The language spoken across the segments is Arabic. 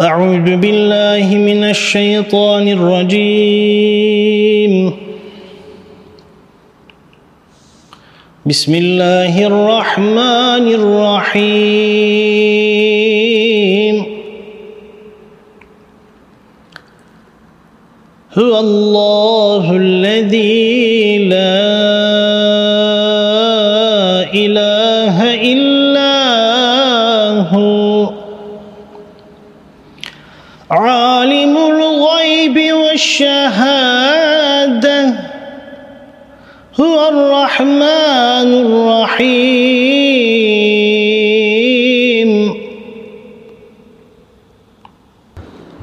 أعوذ بالله من الشيطان الرجيم. بسم الله الرحمن الرحيم. هو الله الذي لا إله إلا هو. عالم الغيب والشهادة. هو الرحمن الرحيم.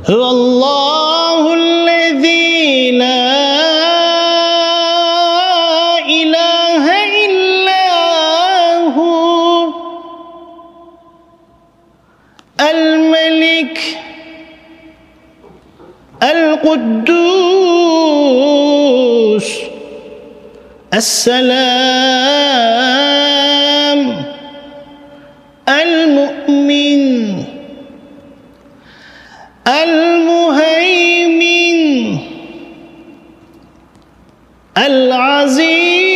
هو الله الملك القدوس السلام المؤمن المهيمن العزيز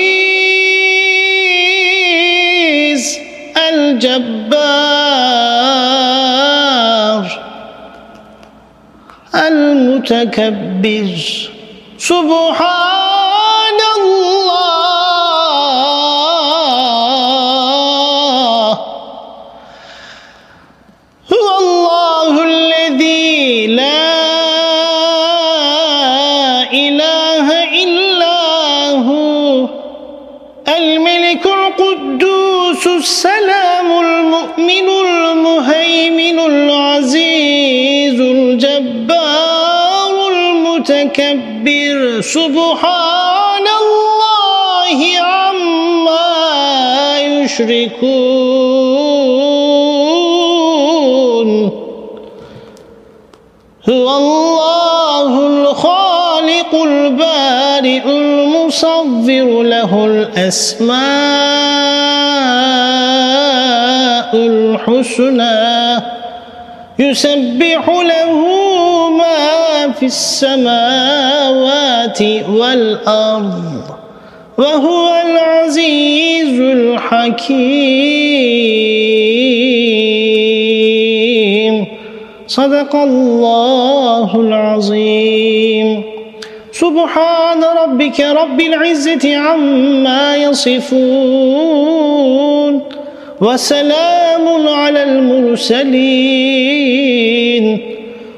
الجبار المتكبر سبحان الله. هو الله الذي لا إله إلا هو. الملك القدوس السلام المؤمن المهيمن العزيز. المتكبر سبحان الله عما يشركون. هو الله الخالق البارئ المصور له الأسماء الحسنى يسبح له ما في السماوات والأرض وهو العزيز الحكيم. صدق الله العظيم. سبحان ربك رب العزة عما يصفون وسلام على المرسلين.